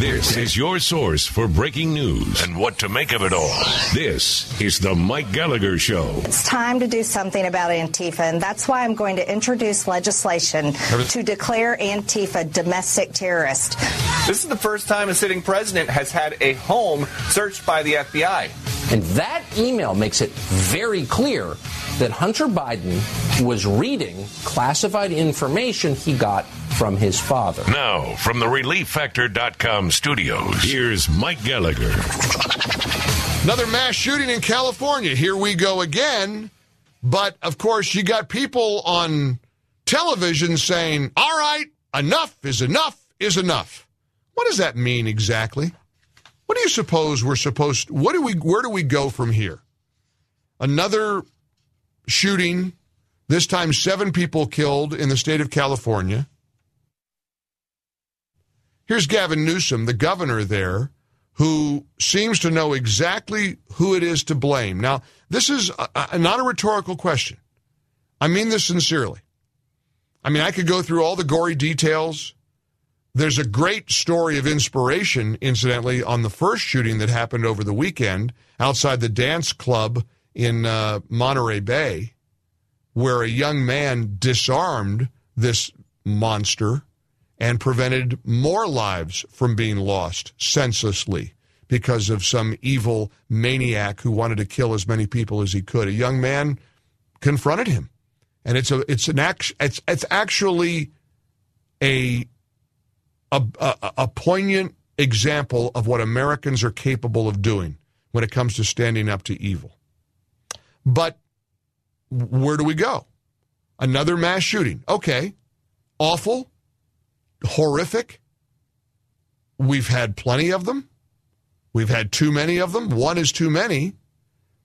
This is your source for breaking news and what to make of it all. This is the Mike Gallagher Show. It's time to do something about Antifa, and that's why I'm going to introduce legislation to declare Antifa domestic terrorist. This is the first time a sitting president has had a home searched by the FBI. And that email makes it very clear that Hunter Biden was reading classified information he got from his father. Now, from the ReliefFactor.com studios, here's Mike Gallagher. Another mass shooting in California. Here we go again. But of course, you got people on television saying, all right, enough is enough is enough. What does that mean exactly? What do you suppose we're supposed what do we where do we go from here? Another shooting, this time seven people killed in the state of California. Here's Gavin Newsom, the governor there, who seems to know exactly who it is to blame. Now, this is a, a, not a rhetorical question. I mean this sincerely. I mean, I could go through all the gory details. There's a great story of inspiration, incidentally, on the first shooting that happened over the weekend outside the dance club in uh, Monterey Bay, where a young man disarmed this monster and prevented more lives from being lost senselessly because of some evil maniac who wanted to kill as many people as he could. A young man confronted him, and it's a it's an act it's it's actually a a, a, a poignant example of what Americans are capable of doing when it comes to standing up to evil. But where do we go? Another mass shooting. Okay. Awful horrific. We've had plenty of them. We've had too many of them. One is too many.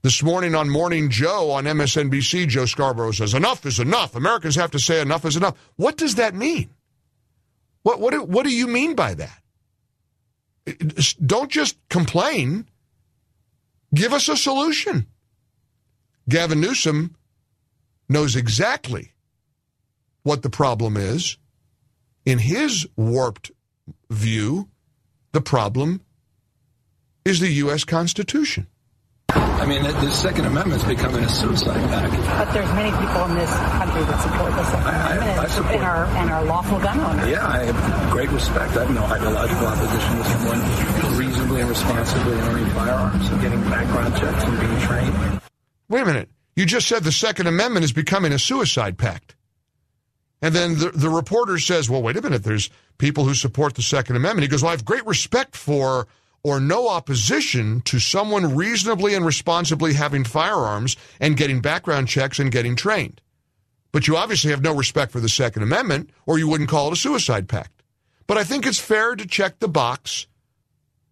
This morning on Morning Joe on MSNBC, Joe Scarborough says, Enough is enough. Americans have to say enough is enough. What does that mean? What, what, what do you mean by that? Don't just complain. Give us a solution. Gavin Newsom knows exactly what the problem is in his warped view, the problem is the U.S. Constitution. I mean, the Second Amendment is becoming a suicide pact. But there's many people in this country that support the Second I, Amendment I support, and, are, and are lawful gun owners. Yeah, I have great respect. I have no ideological opposition to someone reasonably and responsibly owning firearms and getting background checks and being trained. Wait a minute. You just said the Second Amendment is becoming a suicide pact. And then the, the reporter says, well, wait a minute, there's people who support the Second Amendment. He goes, well, I have great respect for or no opposition to someone reasonably and responsibly having firearms and getting background checks and getting trained. But you obviously have no respect for the Second Amendment, or you wouldn't call it a suicide pact. But I think it's fair to check the box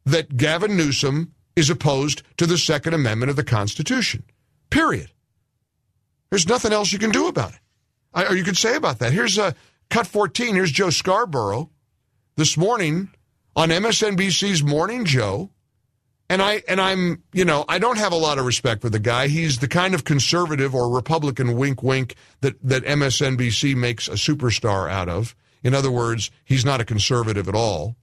that Gavin Newsom is opposed to the Second Amendment of the Constitution. Period. There's nothing else you can do about it or you could say about that. Here's a uh, cut 14. Here's Joe Scarborough this morning on MSNBC's Morning Joe. And I and I'm, you know, I don't have a lot of respect for the guy. He's the kind of conservative or Republican wink wink that that MSNBC makes a superstar out of. In other words, he's not a conservative at all.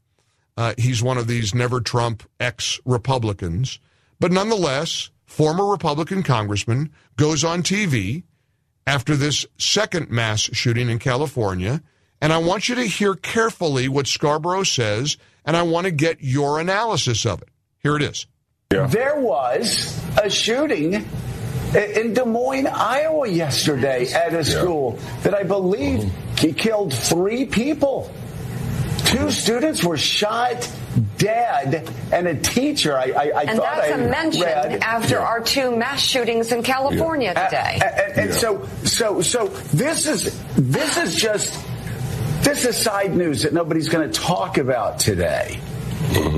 Uh, he's one of these never Trump ex Republicans. But nonetheless, former Republican congressman goes on TV after this second mass shooting in California. And I want you to hear carefully what Scarborough says, and I want to get your analysis of it. Here it is. Yeah. There was a shooting in Des Moines, Iowa, yesterday at a school that I believe he killed three people. Two students were shot dead, and a teacher. I, I, I and thought that's I a mention read, after our two mass shootings in California today. and, and so, so, so this is this is just this is side news that nobody's going to talk about today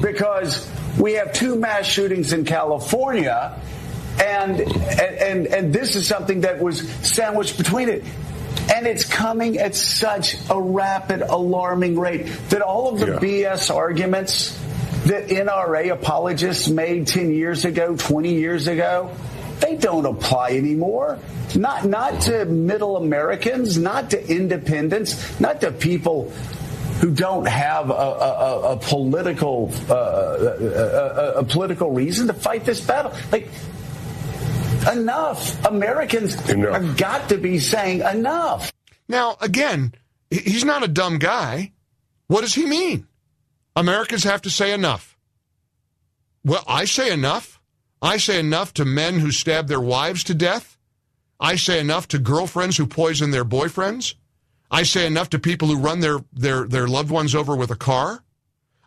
because we have two mass shootings in California, and and and, and this is something that was sandwiched between it. And it's coming at such a rapid, alarming rate that all of the BS arguments that NRA apologists made 10 years ago, 20 years ago, they don't apply anymore. Not, not to middle Americans, not to independents, not to people who don't have a, a, a political uh, a, a political reason to fight this battle. Like enough, Americans have got to be saying enough. Now, again, he's not a dumb guy. What does he mean? Americans have to say enough. Well, I say enough. I say enough to men who stab their wives to death. I say enough to girlfriends who poison their boyfriends. I say enough to people who run their, their, their loved ones over with a car.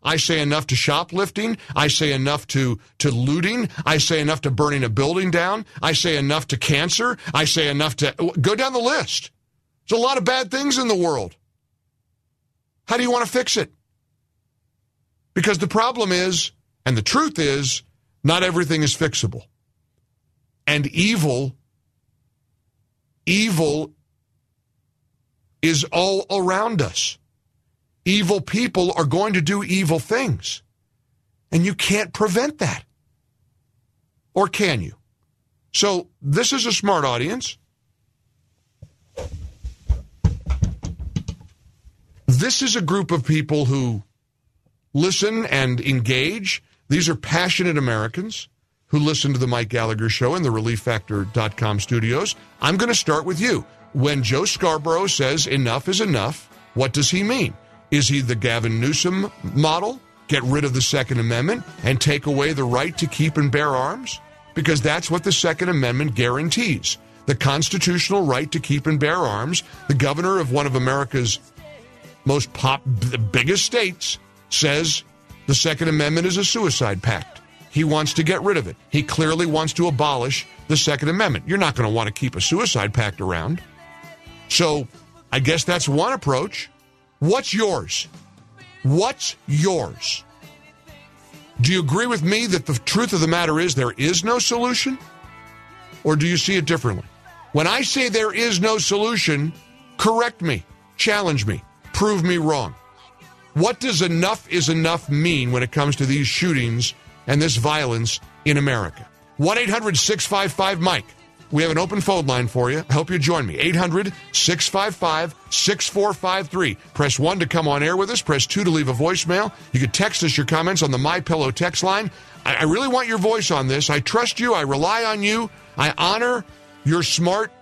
I say enough to shoplifting. I say enough to, to looting. I say enough to burning a building down. I say enough to cancer. I say enough to go down the list. There's a lot of bad things in the world. How do you want to fix it? Because the problem is, and the truth is, not everything is fixable. And evil, evil is all around us. Evil people are going to do evil things. And you can't prevent that. Or can you? So this is a smart audience. This is a group of people who listen and engage. These are passionate Americans who listen to the Mike Gallagher show in the relieffactor.com studios. I'm going to start with you. When Joe Scarborough says enough is enough, what does he mean? Is he the Gavin Newsom model? Get rid of the Second Amendment and take away the right to keep and bear arms? Because that's what the Second Amendment guarantees the constitutional right to keep and bear arms. The governor of one of America's most pop, the biggest states says the Second Amendment is a suicide pact. He wants to get rid of it. He clearly wants to abolish the Second Amendment. You're not going to want to keep a suicide pact around. So I guess that's one approach. What's yours? What's yours? Do you agree with me that the truth of the matter is there is no solution? Or do you see it differently? When I say there is no solution, correct me, challenge me, prove me wrong. What does enough is enough mean when it comes to these shootings and this violence in America? 1 800 655 Mike. We have an open phone line for you. I hope you join me. 800 655 6453. Press 1 to come on air with us. Press 2 to leave a voicemail. You can text us your comments on the My Pillow text line. I, I really want your voice on this. I trust you. I rely on you. I honor your smart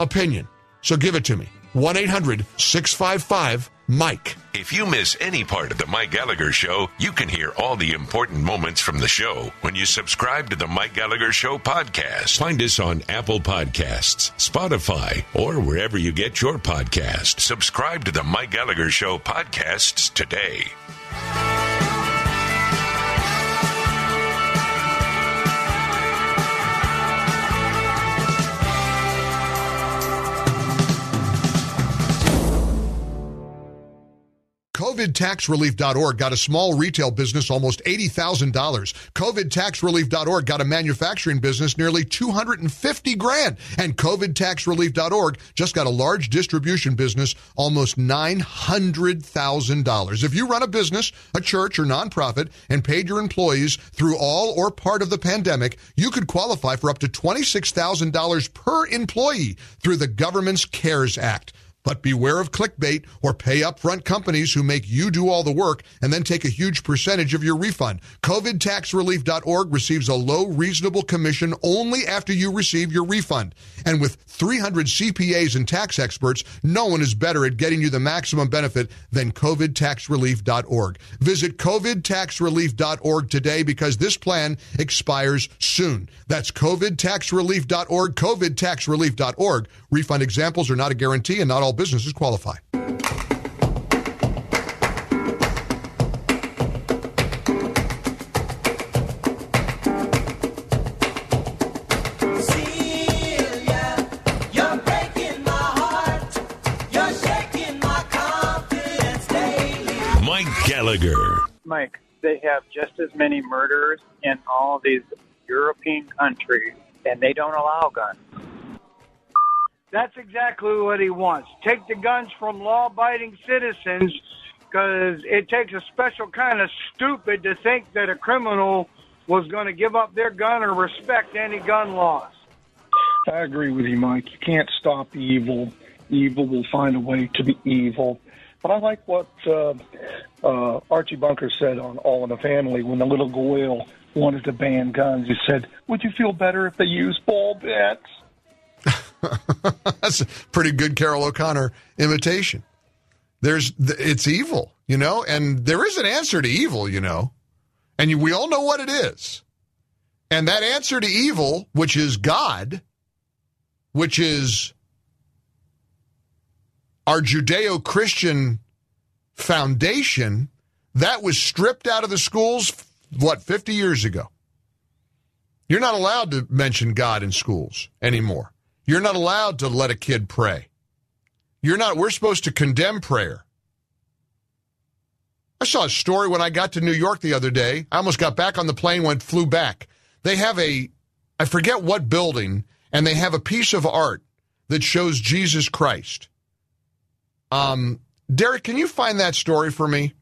opinion. So give it to me. 1 800 655 Mike. If you miss any part of the Mike Gallagher Show, you can hear all the important moments from the show when you subscribe to the Mike Gallagher Show podcast. Find us on Apple Podcasts, Spotify, or wherever you get your podcast. Subscribe to the Mike Gallagher Show podcasts today. COVIDtaxrelief.org got a small retail business almost $80,000. COVIDtaxrelief.org got a manufacturing business nearly 250 grand. And COVIDtaxrelief.org just got a large distribution business almost $900,000. If you run a business, a church, or nonprofit and paid your employees through all or part of the pandemic, you could qualify for up to $26,000 per employee through the government's CARES Act. But beware of clickbait or pay upfront companies who make you do all the work and then take a huge percentage of your refund. COVIDTaxRelief.org receives a low, reasonable commission only after you receive your refund. And with 300 CPAs and tax experts, no one is better at getting you the maximum benefit than COVIDTaxRelief.org. Visit COVIDTaxRelief.org today because this plan expires soon. That's COVIDTaxRelief.org, COVIDTaxRelief.org. Refund examples are not a guarantee and not all businesses qualify. Mike Gallagher. Mike, they have just as many murders in all these European countries, and they don't allow guns. That's exactly what he wants. Take the guns from law abiding citizens because it takes a special kind of stupid to think that a criminal was going to give up their gun or respect any gun laws. I agree with you, Mike. You can't stop evil. Evil will find a way to be evil. But I like what uh, uh, Archie Bunker said on All in the Family when the little Goyle wanted to ban guns. He said, "Would you feel better if they used ball bats?" That's a pretty good Carroll O'Connor imitation. There's, it's evil, you know, and there is an answer to evil, you know, and we all know what it is. And that answer to evil, which is God, which is our Judeo Christian foundation, that was stripped out of the schools, what, 50 years ago. You're not allowed to mention God in schools anymore. You're not allowed to let a kid pray. You're not, we're supposed to condemn prayer. I saw a story when I got to New York the other day. I almost got back on the plane, went, flew back. They have a, I forget what building, and they have a piece of art that shows Jesus Christ. Um, Derek, can you find that story for me?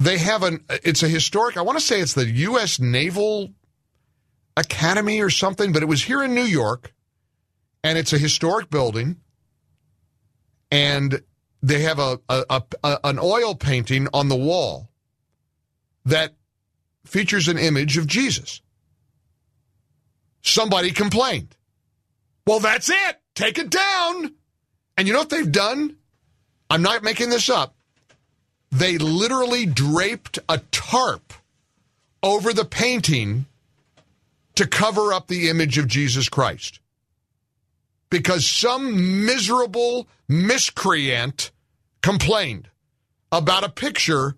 They have an, it's a historic, I want to say it's the U.S. Naval Academy or something, but it was here in New York and it's a historic building, and they have a, a, a, an oil painting on the wall that features an image of Jesus. Somebody complained. Well, that's it. Take it down. And you know what they've done? I'm not making this up. They literally draped a tarp over the painting to cover up the image of Jesus Christ because some miserable miscreant complained about a picture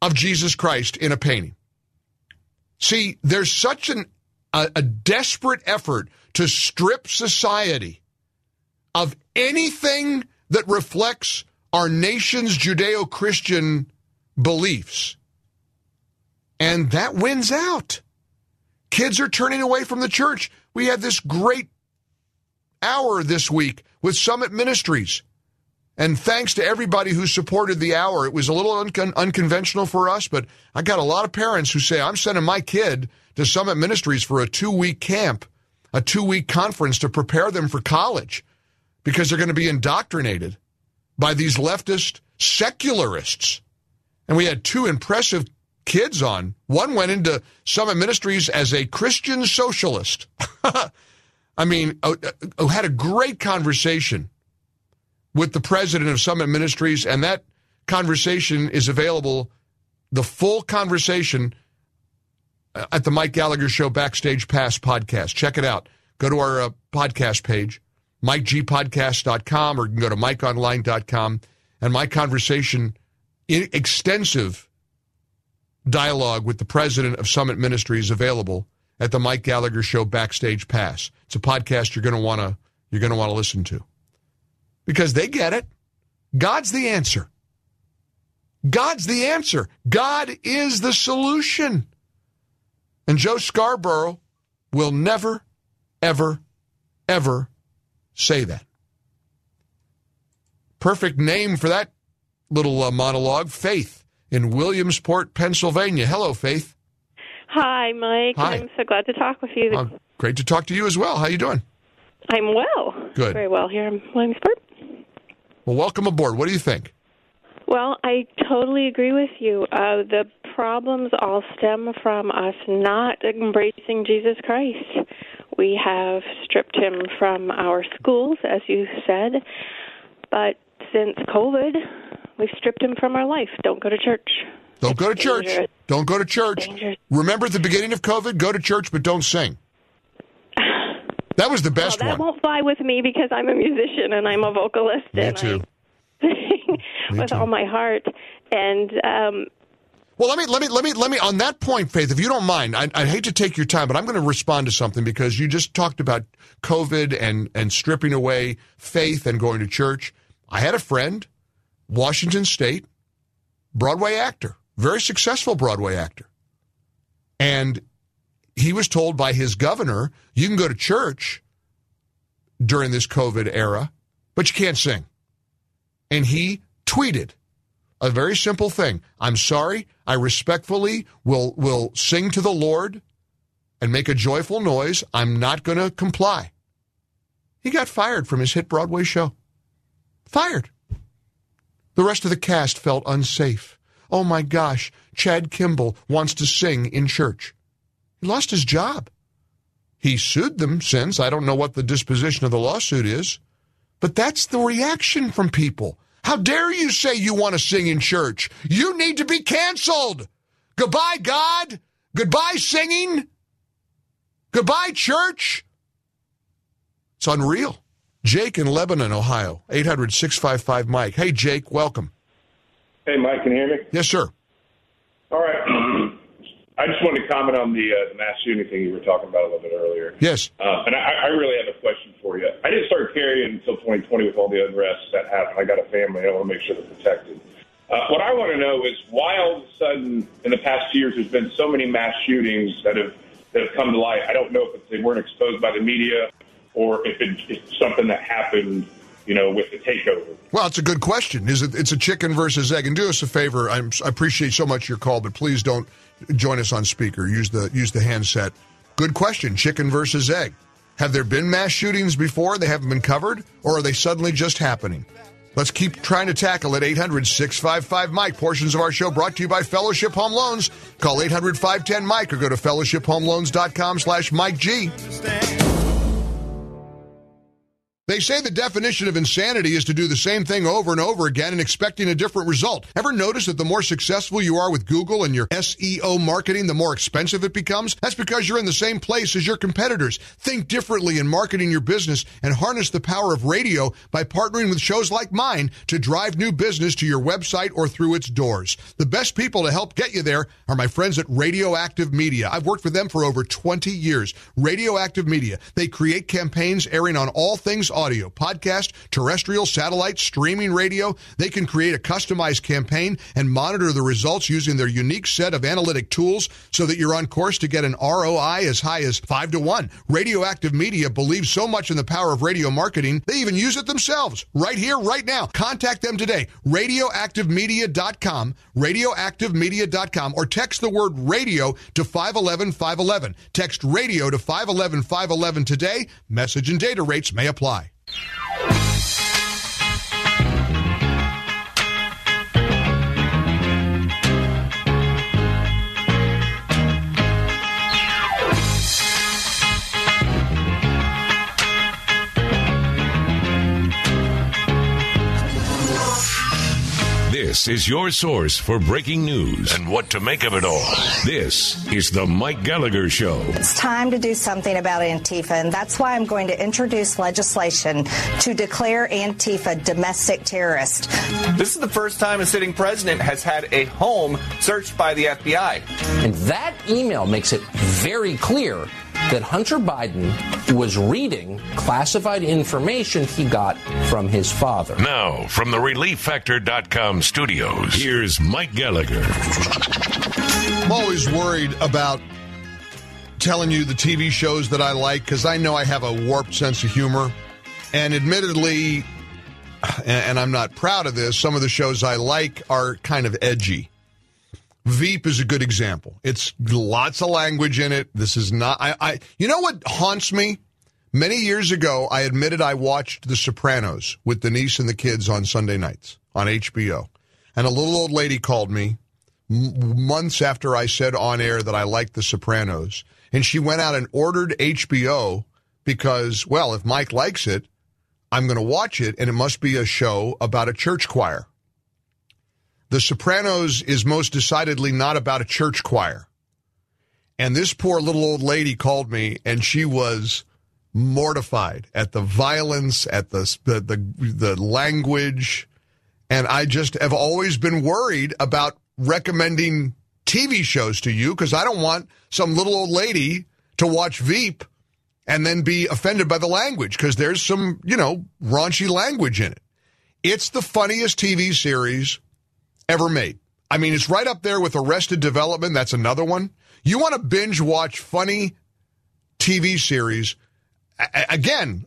of Jesus Christ in a painting. See, there's such an, a, a desperate effort to strip society of anything that reflects our nation's Judeo Christian beliefs. And that wins out. Kids are turning away from the church. We had this great hour this week with Summit Ministries. And thanks to everybody who supported the hour. It was a little un- unconventional for us, but I got a lot of parents who say, I'm sending my kid to Summit Ministries for a two week camp, a two week conference to prepare them for college because they're going to be indoctrinated by these leftist secularists. And we had two impressive kids on. One went into Summit Ministries as a Christian socialist. I mean, uh, uh, had a great conversation with the president of Summit Ministries, and that conversation is available, the full conversation, uh, at the Mike Gallagher Show Backstage Pass podcast. Check it out. Go to our uh, podcast page, mikegpodcast.com, or you can go to mikeonline.com. And my conversation, extensive dialogue with the president of Summit Ministries available at the Mike Gallagher Show Backstage Pass. It's a podcast you're going to want to you're going to want to listen to because they get it. God's the answer. God's the answer. God is the solution. And Joe Scarborough will never, ever, ever say that. Perfect name for that little uh, monologue, Faith in Williamsport, Pennsylvania. Hello, Faith. Hi, Mike. Hi. I'm so glad to talk with you. Uh, great to talk to you as well. How you doing? I'm well. Good. Very well here in Williamsport. Well, welcome aboard. What do you think? Well, I totally agree with you. Uh, the problems all stem from us not embracing Jesus Christ. We have stripped him from our schools, as you said, but since COVID, we've stripped him from our life. Don't go to church. Don't go to church. dangerous. Don't go to church. Dangerous. Remember at the beginning of COVID, go to church, but don't sing. That was the best that one. won't fly with me because I'm a musician and I'm a vocalist Me and too. I sing with all my heart. And um, Well, let me let me let me let me on that point, Faith. If you don't mind, I, I hate to take your time, but I'm going to respond to something because you just talked about COVID and and stripping away faith and going to church. I had a friend, Washington State, Broadway actor, very successful Broadway actor, and he was told by his governor, "You can go to church during this COVID era, but you can't sing." And he tweeted a very simple thing. I'm sorry. I respectfully will will sing to the Lord and make a joyful noise. I'm not going to comply. He got fired from his hit Broadway show. Fired. The rest of the cast felt unsafe. Oh my gosh, Chad Kimball wants to sing in church. He lost his job. He sued them since. I don't know what the disposition of the lawsuit is. But that's the reaction from people. How dare you say you want to sing in church? You need to be canceled. Goodbye, God. Goodbye, singing. Goodbye, church. It's unreal. Jake in Lebanon, Ohio, 800 655 Mike. Hey, Jake, welcome. Hey, Mike, can you hear me? Yes, sir. All right. I just wanted to comment on the, uh, the mass shooting thing you were talking about a little bit earlier. Yes. Uh, and I, I really have a question for you. I didn't start carrying until 2020 with all the unrest that happened. I got a family. I want to make sure they're protected. Uh, what I want to know is why all of a sudden in the past years there's been so many mass shootings that have that have come to light. I don't know if they weren't exposed by the media or if it, it's something that happened, you know, with the takeover. Well, it's a good question. Is it? It's a chicken versus egg. And do us a favor. I'm, I appreciate so much your call, but please don't join us on speaker. Use the use the handset. Good question. Chicken versus egg. Have there been mass shootings before? They haven't been covered, or are they suddenly just happening? Let's keep trying to tackle it. 800 655 Mike. Portions of our show brought to you by Fellowship Home Loans. Call 800 510 Mike or go to fellowshiphomeloans.com slash Mike G. They say the definition of insanity is to do the same thing over and over again and expecting a different result. Ever notice that the more successful you are with Google and your SEO marketing, the more expensive it becomes? That's because you're in the same place as your competitors. Think differently in marketing your business and harness the power of radio by partnering with shows like mine to drive new business to your website or through its doors. The best people to help get you there are my friends at Radioactive Media. I've worked for them for over 20 years. Radioactive Media. They create campaigns airing on all things audio, podcast, terrestrial, satellite, streaming radio. They can create a customized campaign and monitor the results using their unique set of analytic tools so that you're on course to get an ROI as high as 5 to 1. Radioactive Media believes so much in the power of radio marketing, they even use it themselves right here, right now. Contact them today. Radioactivemedia.com, radioactivemedia.com, or text the word radio to 511 511. Text radio to 511 511 today. Message and data rates may apply you This is your source for breaking news and what to make of it all. This is the Mike Gallagher Show. It's time to do something about Antifa, and that's why I'm going to introduce legislation to declare Antifa domestic terrorist. This is the first time a sitting president has had a home searched by the FBI. And that email makes it very clear that Hunter Biden was reading classified information he got from his father. Now, from the ReliefFactor.com studios, here's Mike Gallagher. I'm always worried about telling you the TV shows that I like because I know I have a warped sense of humor. And admittedly, and, and I'm not proud of this, some of the shows I like are kind of edgy. Veep is a good example. It's lots of language in it. This is not, I, I, you know what haunts me? Many years ago, I admitted I watched The Sopranos with Denise and the kids on Sunday nights on HBO. And a little old lady called me m- months after I said on air that I liked The Sopranos. And she went out and ordered HBO because, well, if Mike likes it, I'm going to watch it, and it must be a show about a church choir. The Sopranos is most decidedly not about a church choir. And this poor little old lady called me, and she was mortified at the violence, at the the the, the language, and I just have always been worried about recommending TV shows to you because I don't want some little old lady to watch Veep and then be offended by the language because there's some, you know, raunchy language in it. It's the funniest TV series ever made. I mean, it's right up there with Arrested Development. That's another one. You want to binge watch funny TV series. A- again,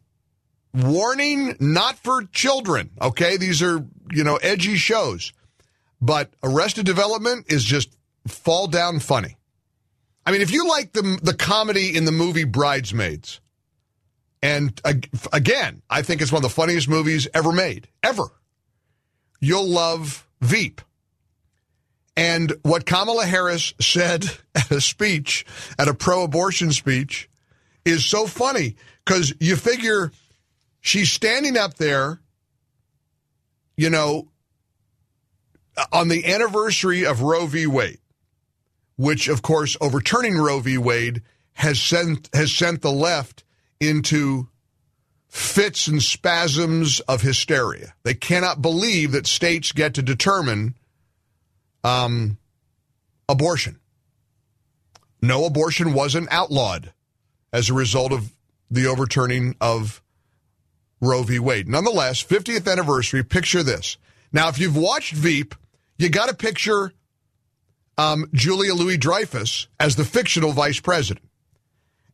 warning not for children, okay? These are, you know, edgy shows. But Arrested Development is just fall down funny. I mean, if you like the the comedy in the movie Bridesmaids, and again, I think it's one of the funniest movies ever made, ever. You'll love Veep. And what Kamala Harris said at a speech, at a pro-abortion speech, is so funny because you figure she's standing up there, you know, on the anniversary of Roe v. Wade which of course overturning Roe v. Wade has sent has sent the left into fits and spasms of hysteria. They cannot believe that states get to determine um, abortion. No abortion wasn't outlawed as a result of the overturning of Roe v. Wade. Nonetheless, 50th anniversary, picture this. Now, if you've watched Veep, you got to picture um, Julia Louis Dreyfus as the fictional vice president.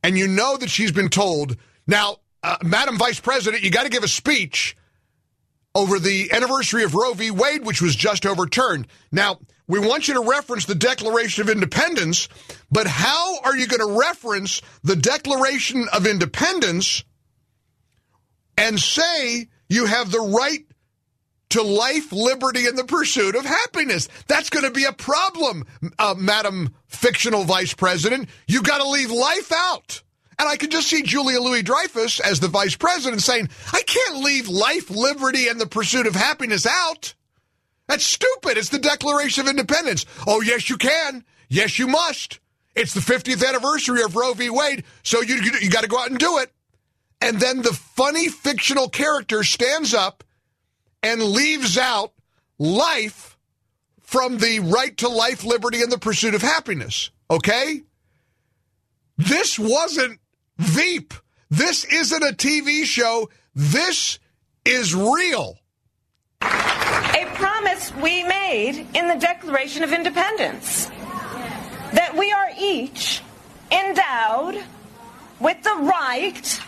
And you know that she's been told, now, uh, Madam Vice President, you got to give a speech over the anniversary of Roe v. Wade, which was just overturned. Now, we want you to reference the Declaration of Independence, but how are you going to reference the Declaration of Independence and say you have the right to life, liberty, and the pursuit of happiness. That's going to be a problem, uh, Madam Fictional Vice President. You've got to leave life out. And I can just see Julia Louis Dreyfus as the vice president saying, I can't leave life, liberty, and the pursuit of happiness out. That's stupid. It's the Declaration of Independence. Oh, yes, you can. Yes, you must. It's the 50th anniversary of Roe v. Wade, so you, you, you got to go out and do it. And then the funny fictional character stands up and leaves out life from the right to life, liberty, and the pursuit of happiness. Okay? This wasn't Veep. This isn't a TV show. This is real. A we made in the Declaration of Independence that we are each endowed with the right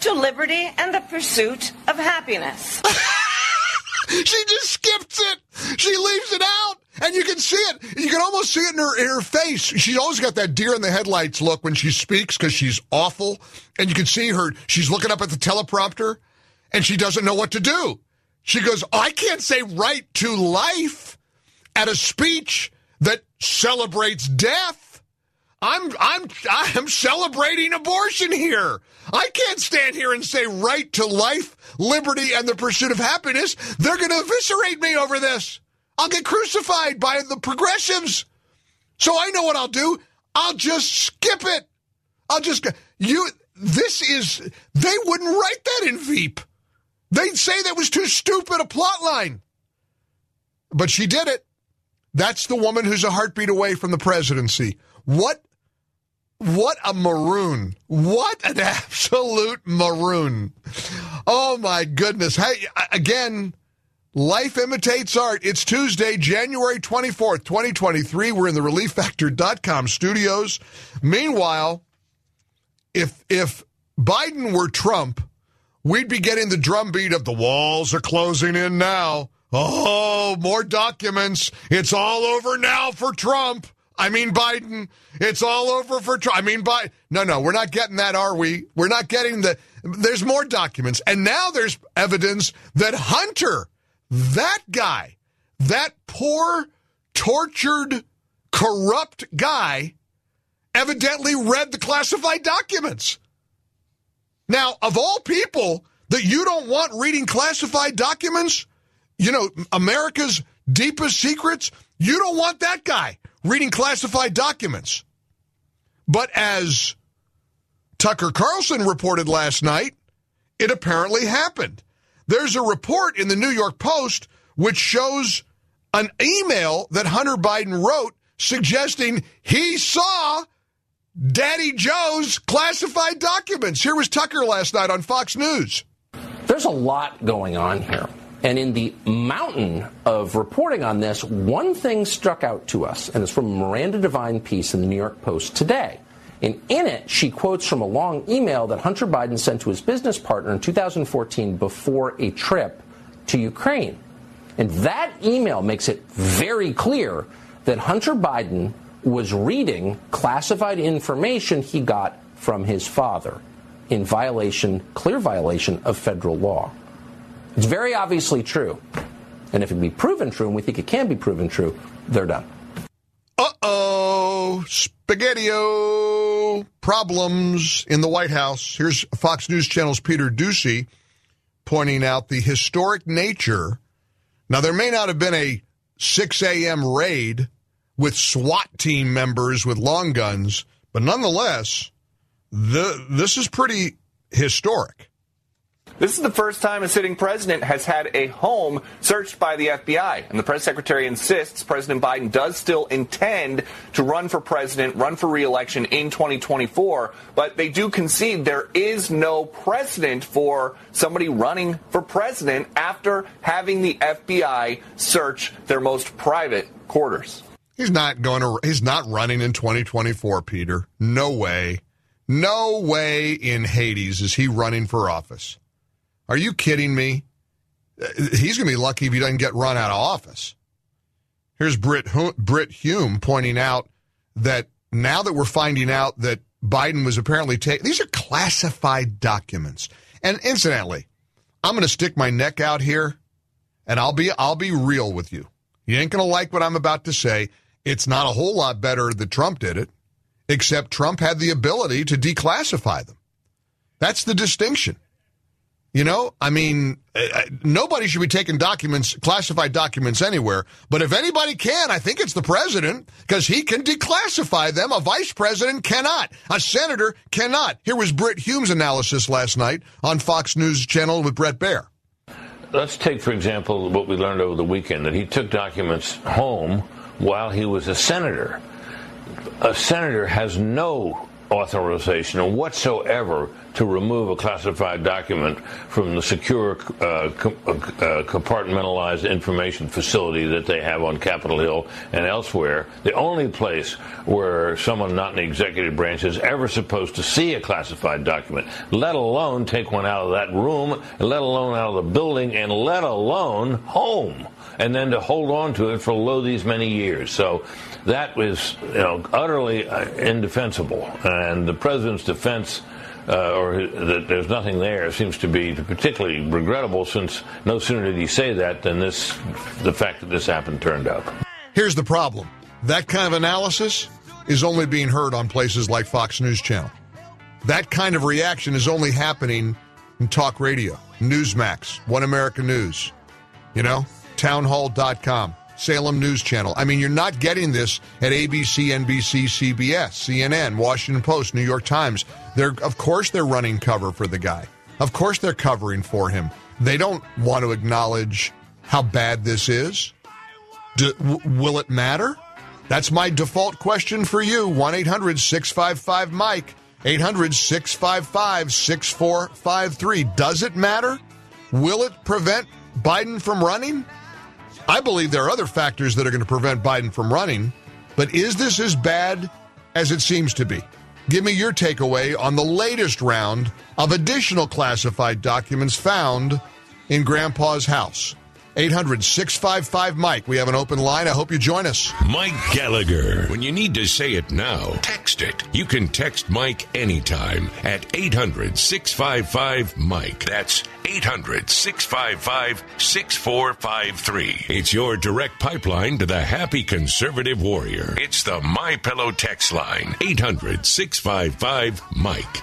to liberty and the pursuit of happiness. she just skips it. She leaves it out. And you can see it. You can almost see it in her, in her face. She's always got that deer in the headlights look when she speaks because she's awful. And you can see her, she's looking up at the teleprompter and she doesn't know what to do. She goes, I can't say right to life at a speech that celebrates death. I'm I'm I'm celebrating abortion here. I can't stand here and say right to life, liberty, and the pursuit of happiness. They're going to eviscerate me over this. I'll get crucified by the progressives. So I know what I'll do. I'll just skip it. I'll just go you. This is they wouldn't write that in Veep. They'd say that was too stupid a plot line. But she did it. That's the woman who's a heartbeat away from the presidency. What what a maroon. What an absolute maroon. Oh my goodness. Hey, again, life imitates art. It's Tuesday, January 24th, 2023. We're in the relieffactor.com studios. Meanwhile, if if Biden were Trump, we'd be getting the drumbeat of the walls are closing in now. Oh, more documents. It's all over now for Trump. I mean Biden. It's all over for Trump. I mean Biden. No, no, we're not getting that, are we? We're not getting the. There's more documents. And now there's evidence that Hunter, that guy, that poor, tortured, corrupt guy, evidently read the classified documents. Now, of all people that you don't want reading classified documents, you know, America's deepest secrets, you don't want that guy reading classified documents. But as Tucker Carlson reported last night, it apparently happened. There's a report in the New York Post which shows an email that Hunter Biden wrote suggesting he saw Daddy Joe's classified documents. Here was Tucker last night on Fox News. There's a lot going on here. And in the mountain of reporting on this, one thing struck out to us, and it's from Miranda Devine piece in the New York Post today. And in it, she quotes from a long email that Hunter Biden sent to his business partner in 2014 before a trip to Ukraine. And that email makes it very clear that Hunter Biden was reading classified information he got from his father in violation, clear violation of federal law. It's very obviously true. And if it be proven true, and we think it can be proven true, they're done. Uh oh, spaghetti problems in the White House. Here's Fox News Channel's Peter Doocy pointing out the historic nature. Now, there may not have been a 6 a.m. raid with SWAT team members with long guns, but nonetheless, the, this is pretty historic. This is the first time a sitting president has had a home searched by the FBI. And the press secretary insists President Biden does still intend to run for president, run for reelection in 2024. But they do concede there is no precedent for somebody running for president after having the FBI search their most private quarters. He's not going to, he's not running in 2024, Peter. No way. No way in Hades is he running for office. Are you kidding me? He's going to be lucky if he doesn't get run out of office. Here's Brit, Brit Hume pointing out that now that we're finding out that Biden was apparently taking these are classified documents. And incidentally, I'm going to stick my neck out here and I'll be I'll be real with you. You ain't going to like what I'm about to say. It's not a whole lot better that Trump did it, except Trump had the ability to declassify them. That's the distinction. You know, I mean, nobody should be taking documents, classified documents anywhere. But if anybody can, I think it's the president because he can declassify them. A vice president cannot. A senator cannot. Here was Brit Hume's analysis last night on Fox News Channel with Bret Baier. Let's take, for example, what we learned over the weekend that he took documents home while he was a senator. A senator has no authorization whatsoever to remove a classified document from the secure uh, uh, compartmentalized information facility that they have on Capitol Hill and elsewhere. The only place where someone not in the executive branch is ever supposed to see a classified document, let alone take one out of that room, let alone out of the building, and let alone home and then to hold on to it for lo these many years. So that was you know utterly uh, indefensible, and the president's defense. Uh, or that there's nothing there seems to be particularly regrettable since no sooner did he say that than this the fact that this happened turned up. Here's the problem. That kind of analysis is only being heard on places like Fox News Channel. That kind of reaction is only happening in talk radio, Newsmax, One America News. You know, townhall.com, Salem News Channel. I mean, you're not getting this at ABC, NBC, CBS, CNN, Washington Post, New York Times. They're, of course, they're running cover for the guy. Of course, they're covering for him. They don't want to acknowledge how bad this is. Do, w- will it matter? That's my default question for you. 1 800 655 Mike, 800 655 6453. Does it matter? Will it prevent Biden from running? I believe there are other factors that are going to prevent Biden from running, but is this as bad as it seems to be? Give me your takeaway on the latest round of additional classified documents found in Grandpa's house. 800 655 Mike. We have an open line. I hope you join us. Mike Gallagher. When you need to say it now, text it. You can text Mike anytime at 800 655 Mike. That's 800 655 6453. It's your direct pipeline to the happy conservative warrior. It's the My Pillow text line 800 655 Mike.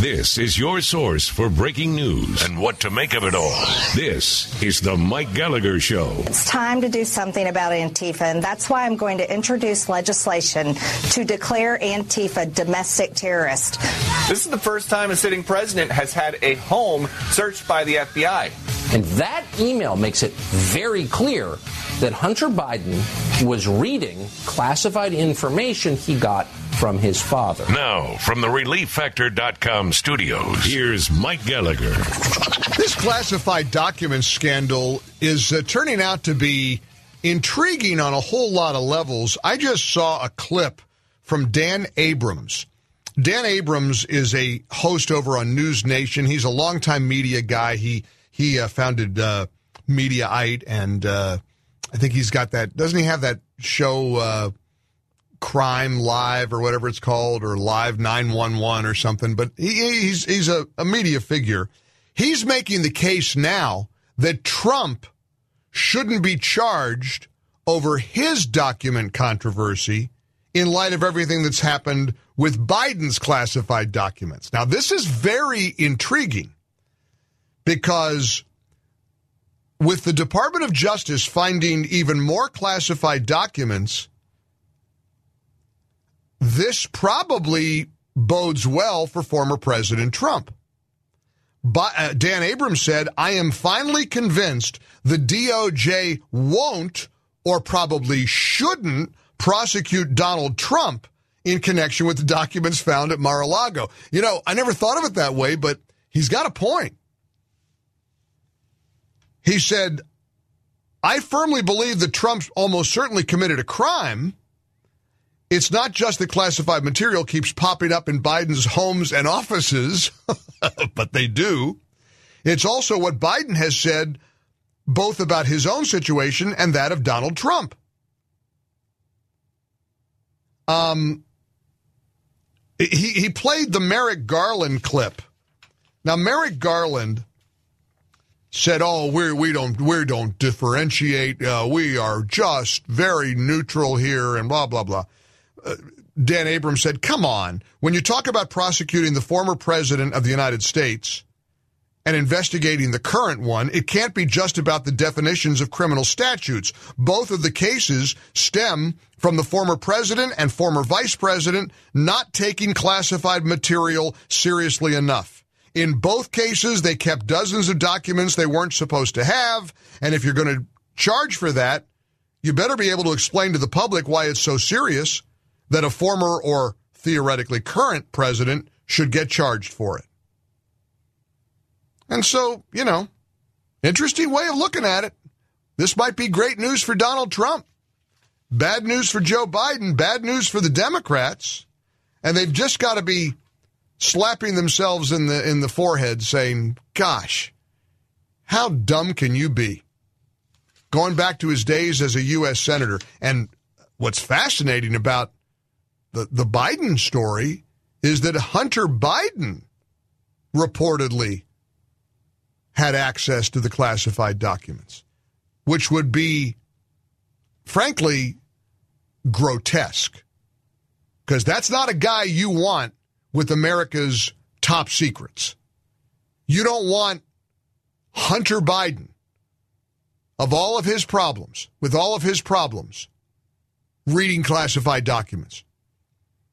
This is your source for breaking news and what to make of it all. This is the Mike Gallagher Show. It's time to do something about Antifa, and that's why I'm going to introduce legislation to declare Antifa domestic terrorist. This is the first time a sitting president has had a home searched by the FBI. And that email makes it very clear that Hunter Biden was reading classified information he got from his father. Now, from the ReliefFactor.com studios, here's Mike Gallagher. This classified documents scandal is uh, turning out to be intriguing on a whole lot of levels. I just saw a clip from Dan Abrams. Dan Abrams is a host over on News Nation. He's a longtime media guy. He he uh, founded uh, Mediaite, and uh, I think he's got that. Doesn't he have that show? Crime Live or whatever it's called, or Live 911 or something. But he, he's he's a, a media figure. He's making the case now that Trump shouldn't be charged over his document controversy in light of everything that's happened with Biden's classified documents. Now, this is very intriguing because with the Department of Justice finding even more classified documents, this probably bodes well for former President Trump. But uh, Dan Abrams said, I am finally convinced the DOJ won't or probably shouldn't prosecute Donald Trump in connection with the documents found at Mar a Lago. You know, I never thought of it that way, but he's got a point. He said, I firmly believe that Trump almost certainly committed a crime it's not just that classified material keeps popping up in Biden's homes and offices, but they do. It's also what Biden has said both about his own situation and that of Donald Trump. Um, he, he played the Merrick Garland clip. Now, Merrick Garland said, "Oh, we we don't we don't differentiate. Uh, we are just very neutral here, and blah blah blah." Dan Abrams said, come on, when you talk about prosecuting the former president of the United States and investigating the current one, it can't be just about the definitions of criminal statutes. Both of the cases stem from the former president and former vice president not taking classified material seriously enough. In both cases, they kept dozens of documents they weren't supposed to have. And if you're going to charge for that, you better be able to explain to the public why it's so serious that a former or theoretically current president should get charged for it. And so, you know, interesting way of looking at it. This might be great news for Donald Trump. Bad news for Joe Biden, bad news for the Democrats. And they've just got to be slapping themselves in the in the forehead saying, "Gosh, how dumb can you be?" Going back to his days as a US senator. And what's fascinating about the the Biden story is that Hunter Biden reportedly had access to the classified documents, which would be frankly grotesque because that's not a guy you want with America's top secrets. You don't want Hunter Biden, of all of his problems, with all of his problems, reading classified documents.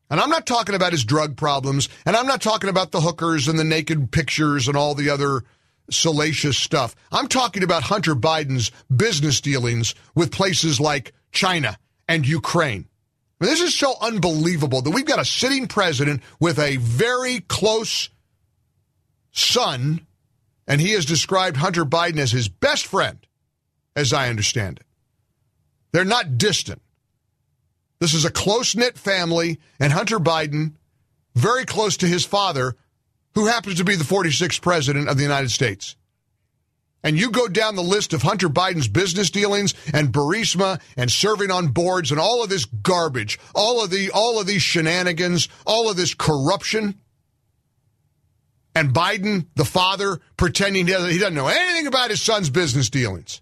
And I'm not talking about his drug problems, and I'm not talking about the hookers and the naked pictures and all the other salacious stuff. I'm talking about Hunter Biden's business dealings with places like China and Ukraine. This is so unbelievable that we've got a sitting president with a very close son, and he has described Hunter Biden as his best friend, as I understand it. They're not distant. This is a close knit family, and Hunter Biden, very close to his father, who happens to be the 46th president of the United States and you go down the list of Hunter Biden's business dealings and Burisma and serving on boards and all of this garbage, all of the all of these shenanigans, all of this corruption, and Biden, the father, pretending he doesn't, he doesn't know anything about his son's business dealings.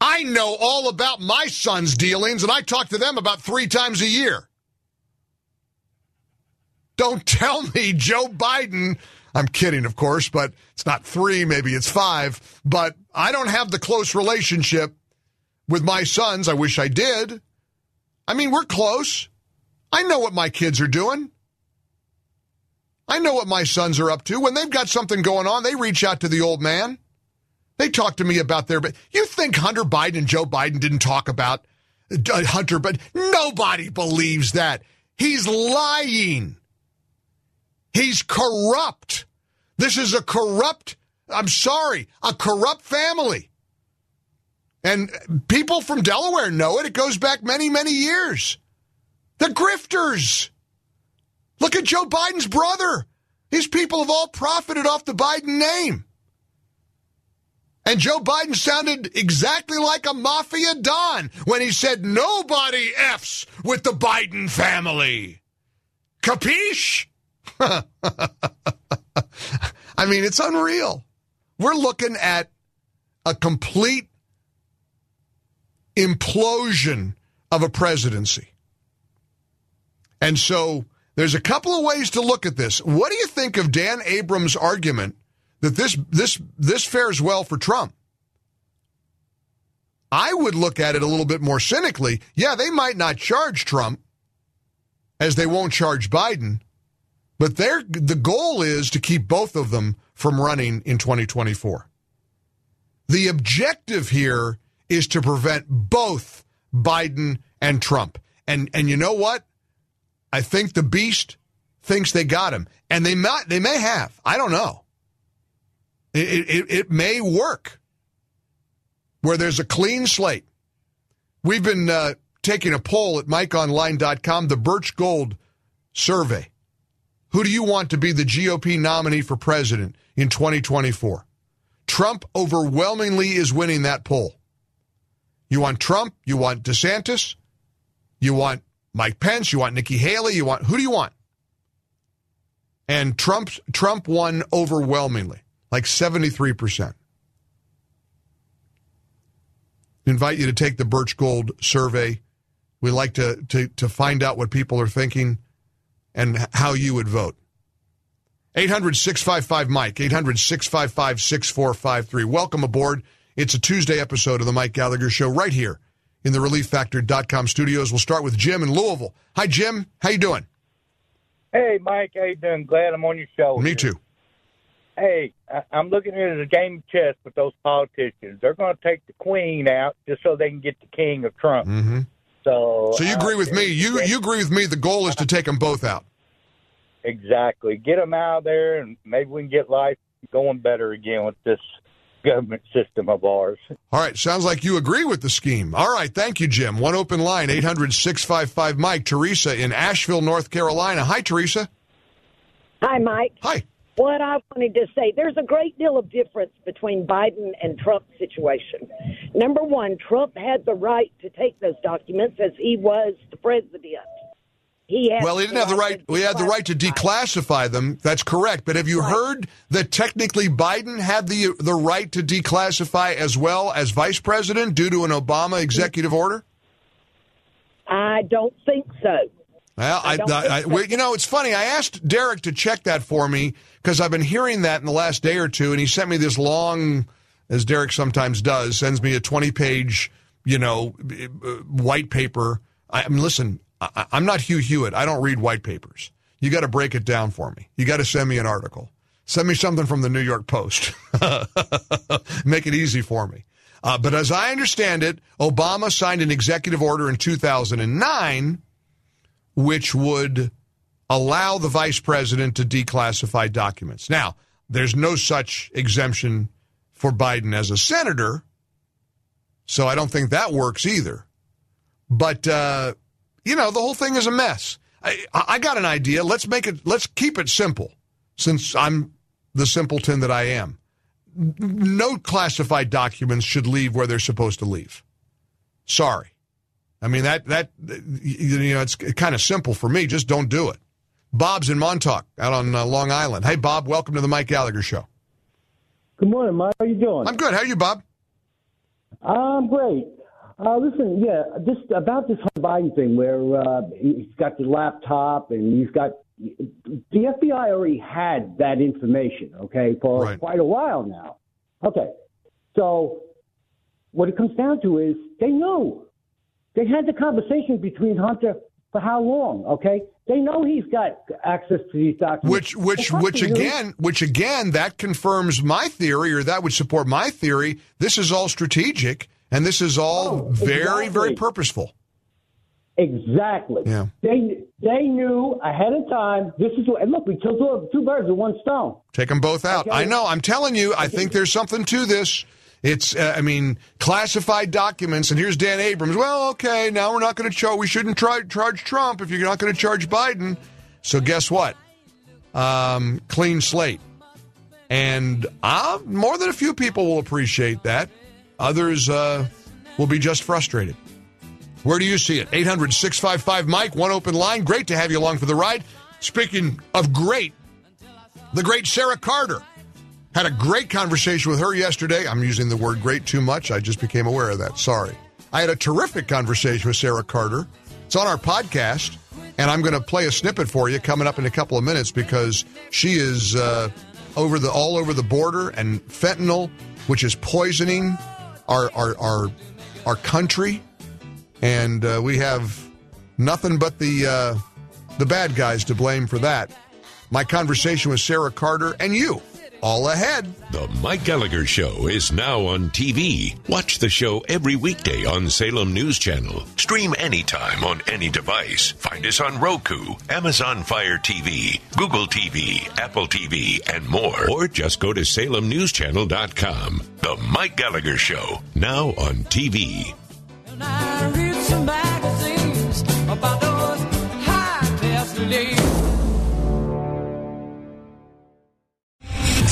I know all about my son's dealings, and I talk to them about three times a year. Don't tell me Joe Biden I'm kidding, of course, but it's not three, maybe it's five. But I don't have the close relationship with my sons. I wish I did. I mean, we're close. I know what my kids are doing. I know what my sons are up to. When they've got something going on, they reach out to the old man. They talk to me about their. But you think Hunter Biden and Joe Biden didn't talk about uh, Hunter, but nobody believes that. He's lying. He's corrupt. This is a corrupt, I'm sorry, a corrupt family. And people from Delaware know it. It goes back many, many years. The grifters. Look at Joe Biden's brother. These people have all profited off the Biden name. And Joe Biden sounded exactly like a mafia don when he said nobody F's with the Biden family. Capiche? I mean, it's unreal. We're looking at a complete implosion of a presidency. And so there's a couple of ways to look at this. What do you think of Dan Abrams' argument that this this this fares well for Trump? I would look at it a little bit more cynically. Yeah, they might not charge Trump as they won't charge Biden, but their the goal is to keep both of them from running in 2024. The objective here is to prevent both Biden and Trump. And and you know what? I think the beast thinks they got him, and they might they may have. I don't know. It, it, it may work where there's a clean slate. We've been uh, taking a poll at MikeOnline.com, the Birch Gold survey. Who do you want to be the GOP nominee for president in 2024? Trump overwhelmingly is winning that poll. You want Trump? You want DeSantis? You want Mike Pence? You want Nikki Haley? You want who do you want? And Trump Trump won overwhelmingly, like 73%. invite you to take the Birch Gold survey. We like to, to, to find out what people are thinking and how you would vote. 800 655 Mike, 800 655 6453. Welcome aboard. It's a Tuesday episode of the Mike Gallagher Show right here in the ReliefFactor.com studios. We'll start with Jim in Louisville. Hi, Jim. How you doing? Hey, Mike. How you doing? Glad I'm on your show. Me here. too. Hey, I- I'm looking at it as a game of chess with those politicians. They're going to take the queen out just so they can get the king of Trump. Mm-hmm. So, So you uh, agree with me? You you agree with me? The goal is to take them both out. Exactly. Get them out of there, and maybe we can get life going better again with this government system of ours. All right, sounds like you agree with the scheme. All right, thank you, Jim. One open line, 800 655 Mike. Teresa in Asheville, North Carolina. Hi, Teresa. Hi, Mike. Hi. What I wanted to say, there's a great deal of difference between Biden and Trump's situation. Number one, Trump had the right to take those documents as he was the president. He had Well, he didn't have the right. We had the right to declassify them. That's correct. But have you heard that technically Biden had the the right to declassify as well as vice president due to an Obama executive order? I don't think so. Well, I, I I, I, well, you know, it's funny. I asked Derek to check that for me because I've been hearing that in the last day or two, and he sent me this long, as Derek sometimes does, sends me a twenty-page, you know, uh, white paper. I, I mean, listen, I, I'm not Hugh Hewitt. I don't read white papers. You got to break it down for me. You got to send me an article. Send me something from the New York Post. Make it easy for me. Uh, but as I understand it, Obama signed an executive order in 2009 which would allow the vice president to declassify documents. Now, there's no such exemption for Biden as a senator, so I don't think that works either. But, uh, you know, the whole thing is a mess. I, I got an idea. Let's make it, let's keep it simple since I'm the simpleton that I am. No classified documents should leave where they're supposed to leave. Sorry. I mean that that you know it's kind of simple for me. Just don't do it. Bob's in Montauk, out on uh, Long Island. Hey, Bob, welcome to the Mike Gallagher Show. Good morning, Mike. How are you doing? I'm good. How are you, Bob? I'm great. Uh, listen, yeah, this about this whole Biden thing where uh, he's got the laptop and he's got the FBI already had that information, okay, for Right. quite a while now. Okay, so what it comes down to is they knew they had the conversation between Hunter for how long? Okay, they know he's got access to these documents. Which which which again which again that confirms my theory, or that would support my theory. This is all strategic, and this is all oh, very very Oh, purposeful. Exactly. Yeah. They they knew ahead of time. This is what. And look, we killed two, two birds with one stone. Take them both out. Okay. I know. I'm telling you. I think there's something to this. It's, uh, I mean, classified documents. And here's Dan Abrams. Well, okay, now we're not going to charge. We shouldn't try, charge Trump if you're not going to charge Biden. So guess what? Um, clean slate. And uh, more than a few people will appreciate that. Others uh, will be just frustrated. Where do you see it? 800 655 Mike, one open line. Great to have you along for the ride. Speaking of great, the great Sarah Carter. Had a great conversation with her yesterday. I'm using the word great too much. I just became aware of that. Sorry. I had a terrific conversation with Sarah Carter. It's on our podcast, and I'm going to play a snippet for you coming up in a couple of minutes because she is uh, over the all over the border and fentanyl, which is poisoning our our our, our country, and uh, we have nothing but the uh, the bad guys to blame for that. My conversation with Sarah Carter and you, all ahead. The Mike Gallagher Show is now on TV. Watch the show every weekday on Salem News Channel. Stream anytime on any device. Find us on Roku, Amazon Fire TV, Google TV, Apple TV, and more. Or just go to salemnewschannel.com. The Mike Gallagher Show, now on TV. And I read some magazines about those high class ladies.